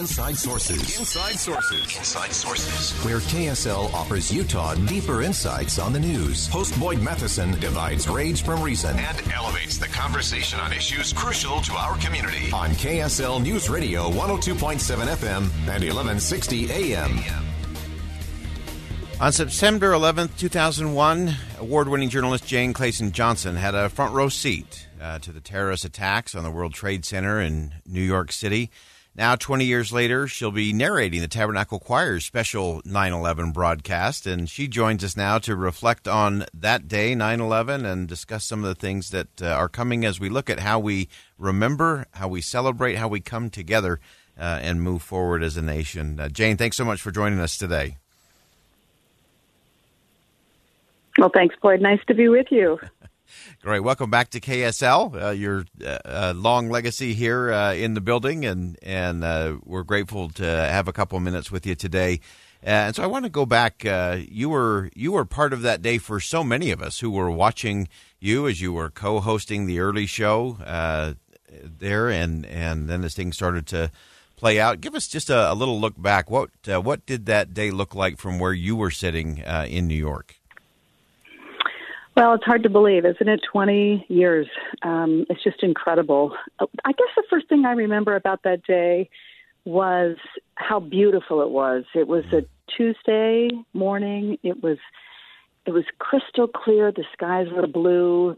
Inside Sources. Inside Sources. Inside Sources. Where KSL offers Utah deeper insights on the news. Host Boyd Matheson divides rage from reason and elevates the conversation on issues crucial to our community. On KSL News Radio 102.7 FM and 1160 AM. On September 11th, 2001, award winning journalist Jane Clayson Johnson had a front row seat uh, to the terrorist attacks on the World Trade Center in New York City. Now, 20 years later, she'll be narrating the Tabernacle Choir's special 9 11 broadcast, and she joins us now to reflect on that day, 9 11, and discuss some of the things that uh, are coming as we look at how we remember, how we celebrate, how we come together uh, and move forward as a nation. Uh, Jane, thanks so much for joining us today. Well, thanks, Boyd. Nice to be with you. Great. Welcome back to KSL. Uh, your uh, uh, long legacy here uh, in the building, and and uh, we're grateful to have a couple minutes with you today. Uh, and so I want to go back. you were you were part of that day for so many of us who were watching you as you were co-hosting the early show there, and and then as things started to play out. Give us just a, a little look back. What what did that day look like from where you were sitting in New York? Well, it's hard to believe, isn't it? 20 years. Um, it's just incredible. I guess the first thing I remember about that day was how beautiful it was. It was a Tuesday morning. It was it was crystal clear. The skies were blue.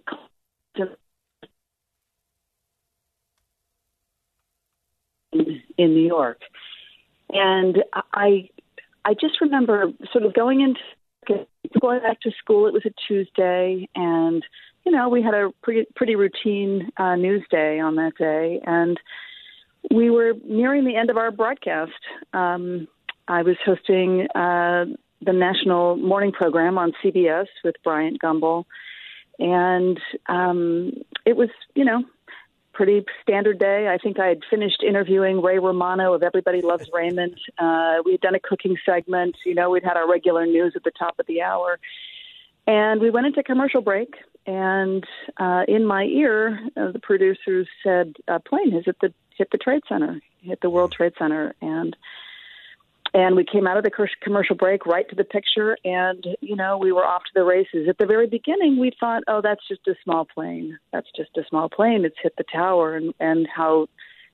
In New York, and I I just remember sort of going into going back to school. It was a Tuesday, and you know we had a pretty pretty routine uh, news day on that day, and we were nearing the end of our broadcast. Um, I was hosting uh, the national morning program on CBS with Bryant Gumbel, and um, it was you know pretty standard day. I think I had finished interviewing Ray Romano of Everybody Loves Raymond. Uh, we had done a cooking segment. You know, we'd had our regular news at the top of the hour. And we went into commercial break, and uh, in my ear, uh, the producers said, "A plane has hit the hit the Trade Center, hit the World Trade Center," and and we came out of the commercial break right to the picture and you know we were off to the races. At the very beginning we thought oh that's just a small plane. That's just a small plane. It's hit the tower and and how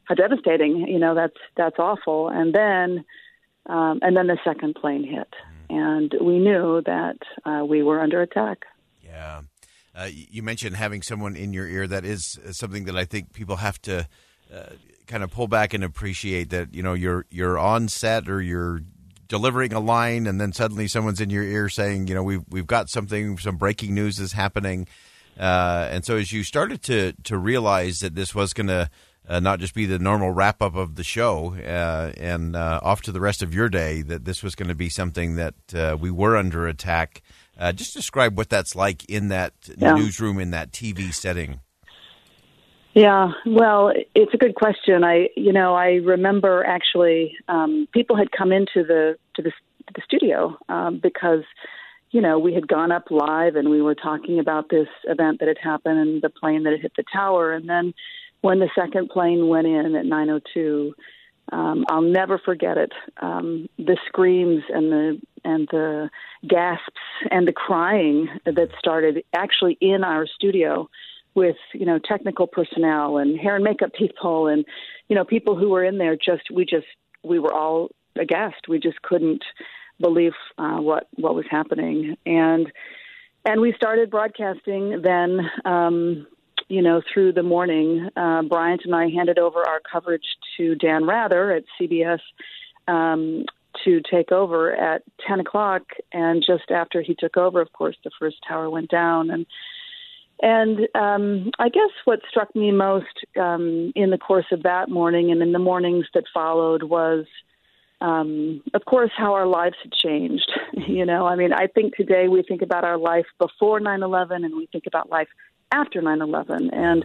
how devastating you know that's that's awful. And then um and then the second plane hit. And we knew that uh, we were under attack. Yeah. Uh, you mentioned having someone in your ear. That is something that i think people have to uh, kind of pull back and appreciate that you know you're you're on set or you're delivering a line and then suddenly someone's in your ear saying you know we've we've got something some breaking news is happening uh, and so as you started to to realize that this was going to uh, not just be the normal wrap up of the show uh, and uh, off to the rest of your day that this was going to be something that uh, we were under attack uh, just describe what that's like in that yeah. newsroom in that TV setting yeah, well, it's a good question. I, you know, I remember actually um, people had come into the to the, to the studio um, because, you know, we had gone up live and we were talking about this event that had happened and the plane that had hit the tower, and then when the second plane went in at 9:02, um, I'll never forget it. Um, the screams and the and the gasps and the crying that started actually in our studio with you know technical personnel and hair and makeup people and you know people who were in there just we just we were all aghast we just couldn't believe uh, what what was happening and and we started broadcasting then. Um, you know, through the morning, uh, Bryant and I handed over our coverage to Dan Rather at CBS um, to take over at 10 o'clock. And just after he took over, of course, the first tower went down. And and um, I guess what struck me most um, in the course of that morning and in the mornings that followed was, um, of course, how our lives had changed. you know, I mean, I think today we think about our life before 9 11 and we think about life after 9 11 and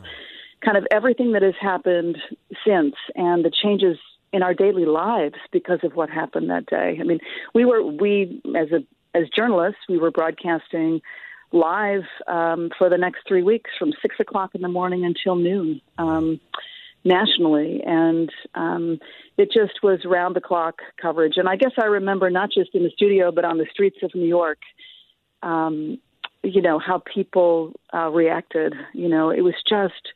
kind of everything that has happened since and the changes in our daily lives because of what happened that day. I mean, we were we as a as journalists, we were broadcasting live um, for the next three weeks from six o'clock in the morning until noon um, nationally, and um, it just was round the clock coverage. And I guess I remember not just in the studio but on the streets of New York. Um, you know how people uh, reacted. You know, it was just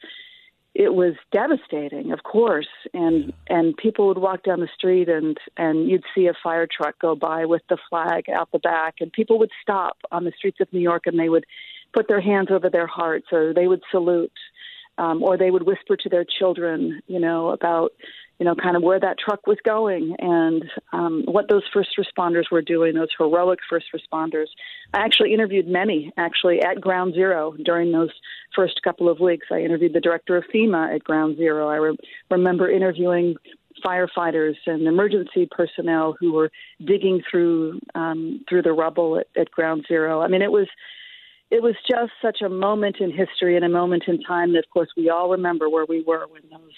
it was devastating, of course, and and people would walk down the street and and you'd see a fire truck go by with the flag out the back, and people would stop on the streets of New York and they would put their hands over their hearts or they would salute, um, or they would whisper to their children, you know, about you know, kind of where that truck was going and um, what those first responders were doing, those heroic first responders. I actually interviewed many, actually, at Ground Zero during those first couple of weeks. I interviewed the director of FEMA at Ground Zero. I re- remember interviewing firefighters and emergency personnel who were digging through um, through the rubble at, at Ground Zero. I mean, it was it was just such a moment in history and a moment in time that, of course, we all remember where we were when those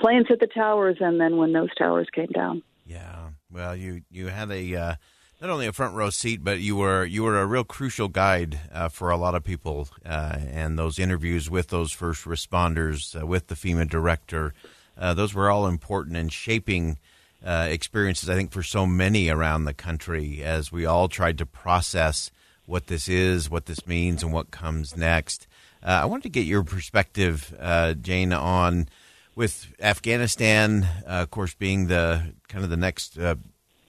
planes hit the towers, and then when those towers came down. Yeah, well, you you had a uh, not only a front row seat, but you were you were a real crucial guide uh, for a lot of people, uh, and those interviews with those first responders, uh, with the FEMA director, uh, those were all important in shaping. Uh, experiences, I think, for so many around the country as we all tried to process what this is, what this means, and what comes next. I wanted to get your perspective, Jane, on with Afghanistan, uh, of course, being the kind of the next uh,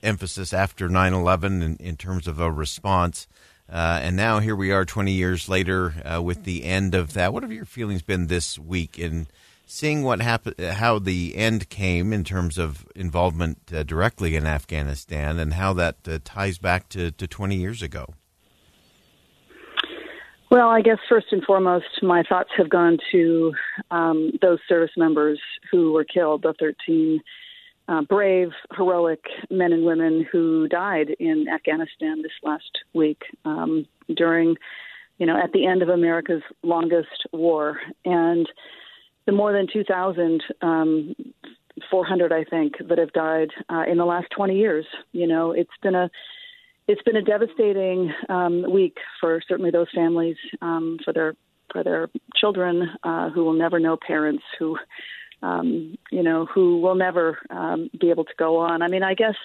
emphasis after 9 11 in, in, terms of a response. Uh, and now here we are 20 years later uh, with the end of that. What have your feelings been this week in seeing what happened, how the end came in terms of involvement uh, directly in Afghanistan and how that uh, ties back to, to 20 years ago? Well, I guess first and foremost, my thoughts have gone to um, those service members who were killed, the 13 uh, brave, heroic men and women who died in Afghanistan this last week um, during, you know, at the end of America's longest war. And the more than 2,000, um, 400, I think, that have died uh, in the last 20 years. You know, it's been a it's been a devastating um, week for certainly those families, um, for their for their children uh, who will never know parents who, um, you know, who will never um, be able to go on. I mean, I guess,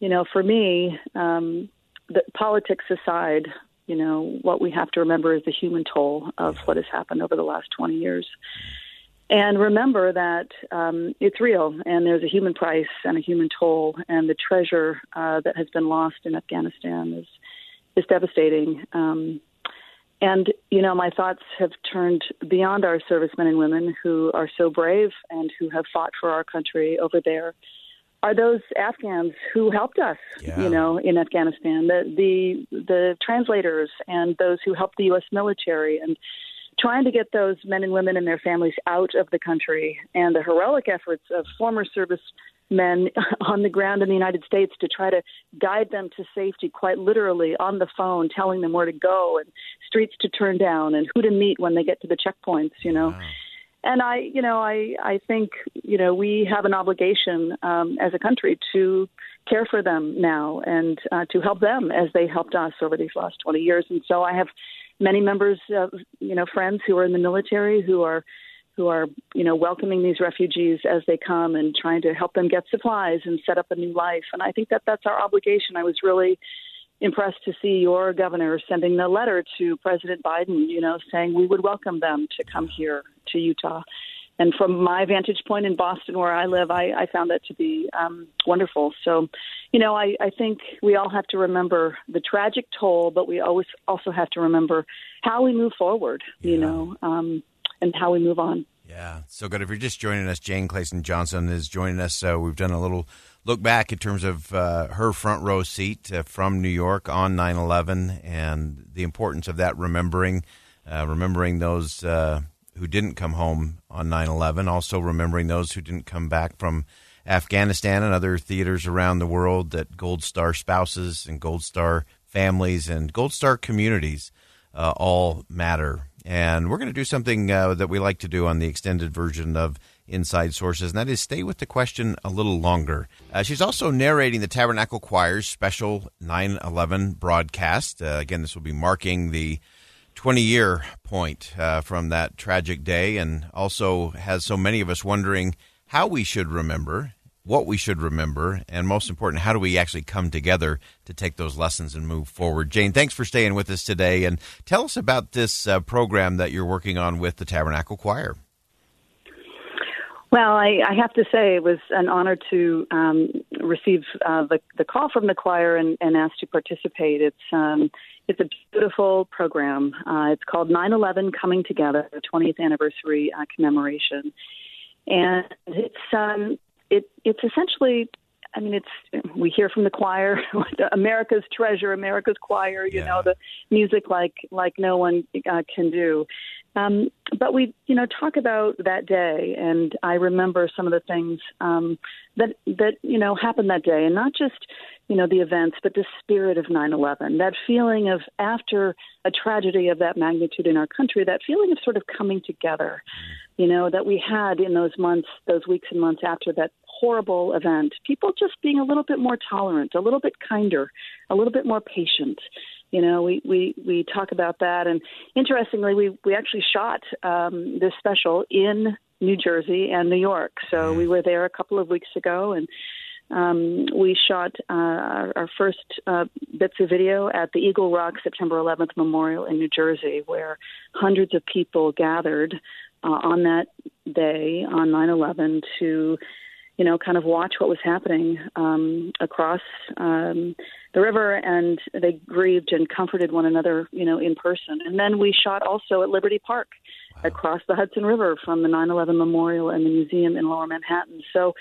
you know, for me, um, the politics aside, you know, what we have to remember is the human toll of what has happened over the last 20 years and remember that um, it's real and there's a human price and a human toll and the treasure uh, that has been lost in afghanistan is is devastating um, and you know my thoughts have turned beyond our servicemen and women who are so brave and who have fought for our country over there are those Afghans who helped us, yeah. you know, in Afghanistan, the the the translators and those who helped the U.S. military and trying to get those men and women and their families out of the country. And the heroic efforts of former service men on the ground in the United States to try to guide them to safety quite literally on the phone telling them where to go and streets to turn down and who to meet when they get to the checkpoints you know. Wow. and I you know I I think you know we have an obligation um as a country to care for them now and uh, to help them as they helped us over these last 20 years. And so I have many members of you know friends who are in the military who are who are you know welcoming these refugees as they come and trying to help them get supplies and set up a new life. And i think that that's our obligation. I was really impressed to see your governor sending the letter to president biden you know saying we would welcome them to come here to utah and from my vantage point in Boston, where I live, I, I found that to be um, wonderful. So, you know, I, I think we all have to remember the tragic toll, but we always also have to remember how we move forward. Yeah. You know, um, and how we move on. Yeah, so good. If you're just joining us, Jane Clayson Johnson is joining us. So we've done a little look back in terms of uh, her front row seat uh, from New York on 9 11 and the importance of that remembering, uh, remembering those uh, who didn't come home on 9 11, also remembering those who didn't come back from Afghanistan and other theaters around the world, that Gold Star spouses and Gold Star families and Gold Star communities uh, all matter. And we're going to do something uh, that we like to do on the extended version of Inside Sources, and that is stay with the question a little longer. Uh, she's also narrating the Tabernacle Choir's special 9 11 broadcast. Uh, again, this will be marking the 20 year point uh, from that tragic day, and also has so many of us wondering how we should remember, what we should remember, and most important, how do we actually come together to take those lessons and move forward. Jane, thanks for staying with us today, and tell us about this uh, program that you're working on with the Tabernacle Choir. Well, I, I have to say it was an honor to um, receive uh, the, the call from the choir and, and ask to participate. It's um, it's a beautiful program. Uh, it's called 9/11 Coming Together, the 20th anniversary uh, commemoration, and it's um, it it's essentially. I mean, it's we hear from the choir, America's treasure, America's choir. You yeah. know, the music like like no one uh, can do. Um, but we, you know, talk about that day, and I remember some of the things um, that that you know happened that day, and not just you know the events, but the spirit of 9/11. That feeling of after a tragedy of that magnitude in our country, that feeling of sort of coming together, you know, that we had in those months, those weeks and months after that horrible event. People just being a little bit more tolerant, a little bit kinder, a little bit more patient you know, we, we, we talk about that. And interestingly, we, we actually shot um, this special in New Jersey and New York. So we were there a couple of weeks ago and um, we shot uh, our, our first uh, bits of video at the Eagle Rock September 11th Memorial in New Jersey, where hundreds of people gathered uh, on that day on 9 11 to you know, kind of watch what was happening um, across um, the river, and they grieved and comforted one another, you know, in person. And then we shot also at Liberty Park wow. across the Hudson River from the 9/11 Memorial and the museum in Lower Manhattan. So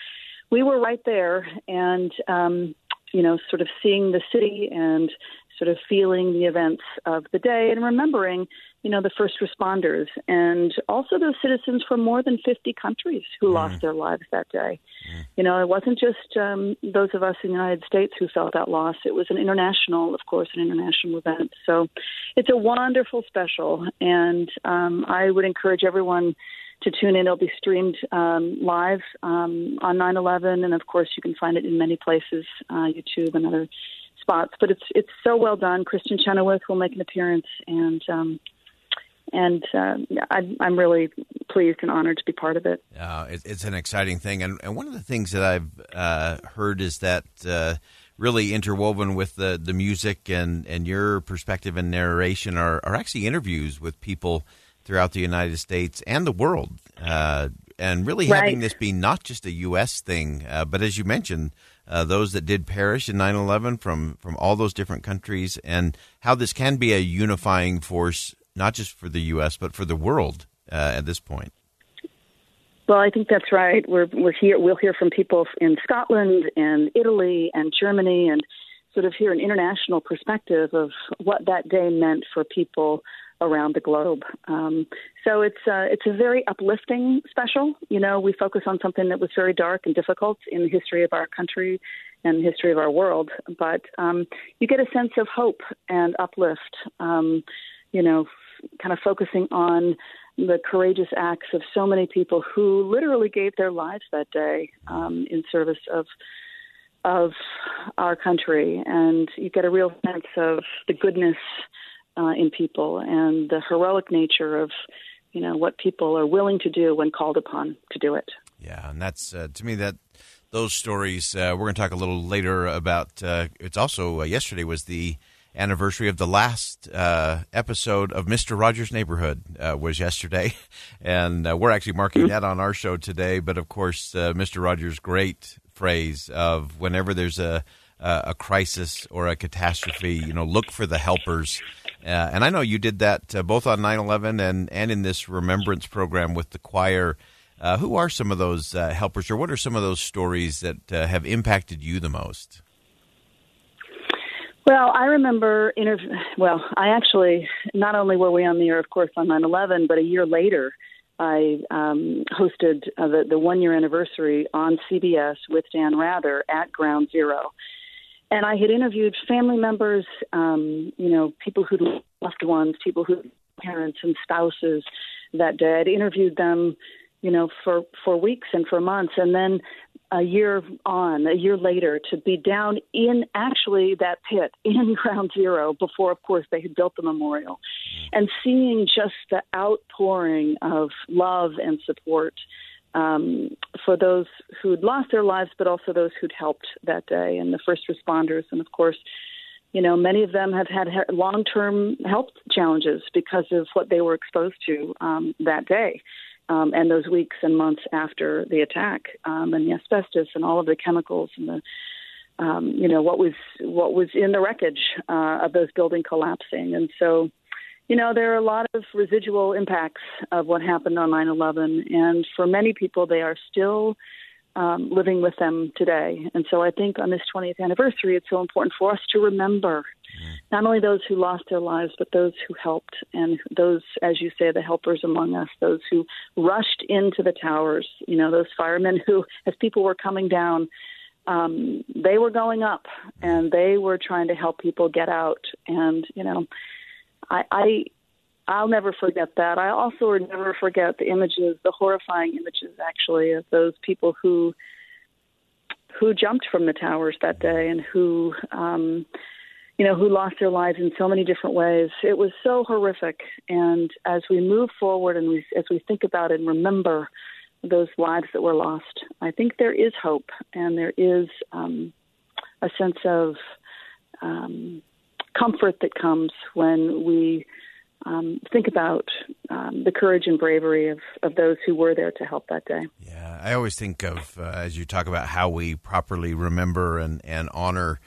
we were right there, and um, you know, sort of seeing the city and sort of feeling the events of the day and remembering, you know, the first responders and also those citizens from more than 50 countries who mm. lost their lives that day. Mm. You know, it wasn't just um, those of us in the United States who felt that loss. It was an international, of course, an international event. So it's a wonderful special, and um, I would encourage everyone to tune in. It'll be streamed um, live um, on 9/11, and of course, you can find it in many places, uh, YouTube and other spots. But it's it's so well done. Kristin Chenoweth will make an appearance, and um, and uh, I, I'm really pleased and honored to be part of it. Uh, it it's an exciting thing, and, and one of the things that I've uh, heard is that uh, really interwoven with the, the music and, and your perspective and narration are, are actually interviews with people throughout the United States and the world. Uh, and really right. having this be not just a U.S. thing, uh, but as you mentioned, uh, those that did perish in 9 11 from, from all those different countries, and how this can be a unifying force, not just for the U.S., but for the world uh, at this point. Well, I think that's right. We're we're here. We'll hear from people in Scotland and Italy and Germany, and sort of hear an international perspective of what that day meant for people around the globe. Um, so it's uh, it's a very uplifting special. You know, we focus on something that was very dark and difficult in the history of our country and the history of our world, but um, you get a sense of hope and uplift. Um, you know, kind of focusing on the courageous acts of so many people who literally gave their lives that day um, in service of of our country, and you get a real sense of the goodness uh, in people and the heroic nature of you know what people are willing to do when called upon to do it. Yeah, and that's uh, to me that those stories. Uh, we're going to talk a little later about. Uh, it's also uh, yesterday was the anniversary of the last uh, episode of Mister Rogers' Neighborhood uh, was yesterday, and uh, we're actually marking that on our show today. But of course, uh, Mister Rogers' great phrase of whenever there's a a crisis or a catastrophe, you know, look for the helpers. Uh, and I know you did that uh, both on 9/11 and and in this remembrance program with the choir. who are some of those helpers, or what are some of those stories that have impacted you the most? Well, I remember interv- well, I actually not only were we on the air, of course, on 9/11, but a year later, I um, hosted uh, the the one year anniversary on CBS with Dan Rather at Ground Zero, and I had interviewed family members, um, you know, people who loved ones, people who parents and spouses that day. I'd interviewed them, you know, for for weeks and for months, and then a year on, a year later, to be down in actually that pit in ground zero before, of course, they had built the memorial, and seeing just the outpouring of love and support um, for those who'd lost their lives, but also those who'd helped that day, and the first responders, and of course. You know, many of them have had long-term health challenges because of what they were exposed to um, that day um, and those weeks and months after the attack, um, and the asbestos and all of the chemicals and the um, you know what was what was in the wreckage uh, of those buildings collapsing, and so you know there are a lot of residual impacts of what happened on 9/11, and for many people they are still um, living with them today. And so I think on this 20th anniversary, it's so important for us to remember not only those who lost their lives, but those who helped, and those, as you say, the helpers among us, those who rushed into the towers. You know, those firemen who, as people were coming down, um, they were going up, and they were trying to help people get out. And you know, I, I I'll never forget that. I also will never forget the images, the horrifying images, actually, of those people who who jumped from the towers that day and who um, you know, who lost their lives in so many different ways. It was so horrific. And as we move forward and we, as we think about and remember those lives that were lost, I think there is hope and there is um, a sense of um, comfort that comes when we um, think about um, the courage and bravery of, of those who were there to help that day. Yeah, I always think of, uh, as you talk about how we properly remember and, and honor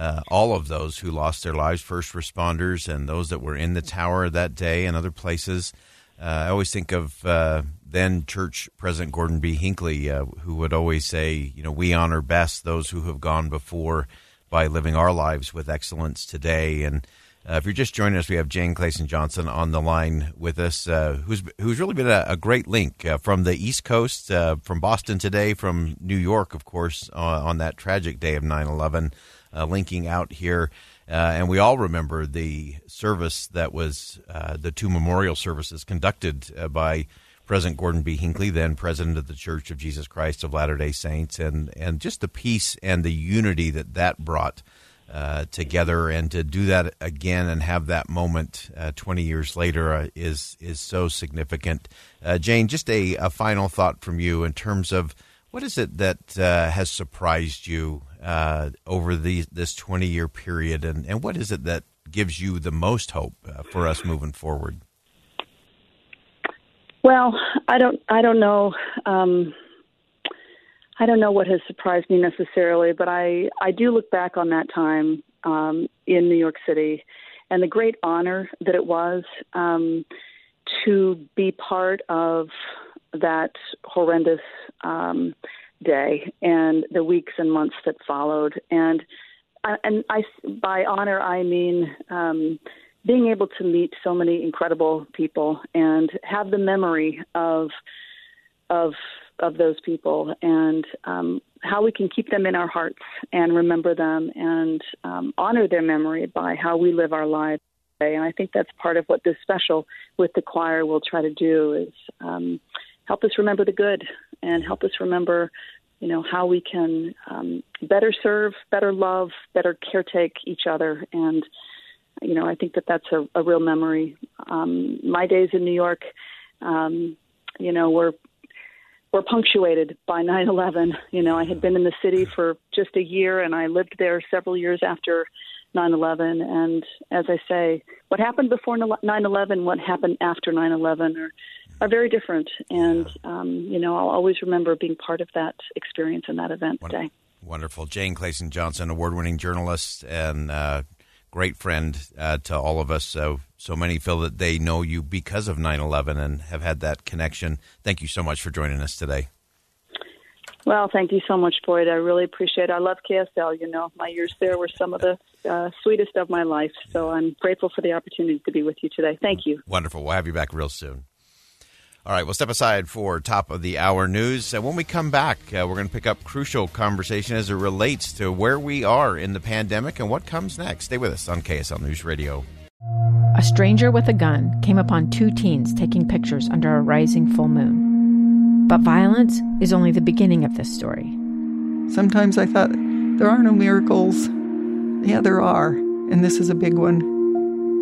uh, all of those who lost their lives, first responders and those that were in the tower that day and other places. Uh, I always think of uh, then Church President Gordon B. Hinckley, uh, who would always say, you know, we honor best those who have gone before by living our lives with excellence today. And uh, if you're just joining us, we have Jane Clayson Johnson on the line with us, uh, who's who's really been a, a great link from the East Coast, from Boston today, from New York, of course, on that tragic day of 9 11 uh, linking out here. Uh, and we all remember the service that was uh, the two memorial services conducted uh, by President Gordon B. Hinckley, then president of the Church of Jesus Christ of Latter day Saints, and, and just the peace and the unity that that brought. Uh, together and to do that again and have that moment uh, 20 years later uh, is is so significant. Uh, Jane, just a, a, final thought from you in terms of what is it that uh, has surprised you uh, over the, this 20 year period, and, and what is it that gives you the most hope uh, for us moving forward? Well, I don't, I don't know. Um, I don't know what has surprised me necessarily, but I, I do look back on that time um, in New York City and the great honor that it was um, to be part of that horrendous um, day and the weeks and months that followed. And uh, and I by honor I mean um, being able to meet so many incredible people and have the memory of of of those people and um, how we can keep them in our hearts and remember them and um, honor their memory by how we live our lives. And I think that's part of what this special with the choir will try to do is um, help us remember the good and help us remember you know how we can um, better serve, better love, better caretake each other, and you know I think that that's a, a real memory. Um, my days in New York, um, you know, were were punctuated by 9/11. You know, I had been in the city for just a year, and I lived there several years after 9/11, and as I say, what happened before 9/11, what happened after 9/11 are are very different. And um, you know, I'll always remember being part of that experience and that event today. Wonderful, Jane Clayson Johnson, award-winning journalist and uh, great friend uh, to all of us. So so many feel that they know you because of 9/11 and have had that connection. Thank you so much for joining us today. Well, thank you so much, Boyd. I really appreciate it. I love KSL. You know, my years there were some of the uh, sweetest of my life. So I'm grateful for the opportunity to be with you today. Thank you. Wonderful. We'll have you back real soon. All right, we'll step aside for top of the hour news. Uh, when we come back, uh, we're going to pick up crucial conversation as it relates to where we are in the pandemic and what comes next. Stay with us on KSL News Radio. A stranger with a gun came upon two teens taking pictures under a rising full moon. But violence is only the beginning of this story. Sometimes I thought, there are no miracles. Yeah, there are, and this is a big one.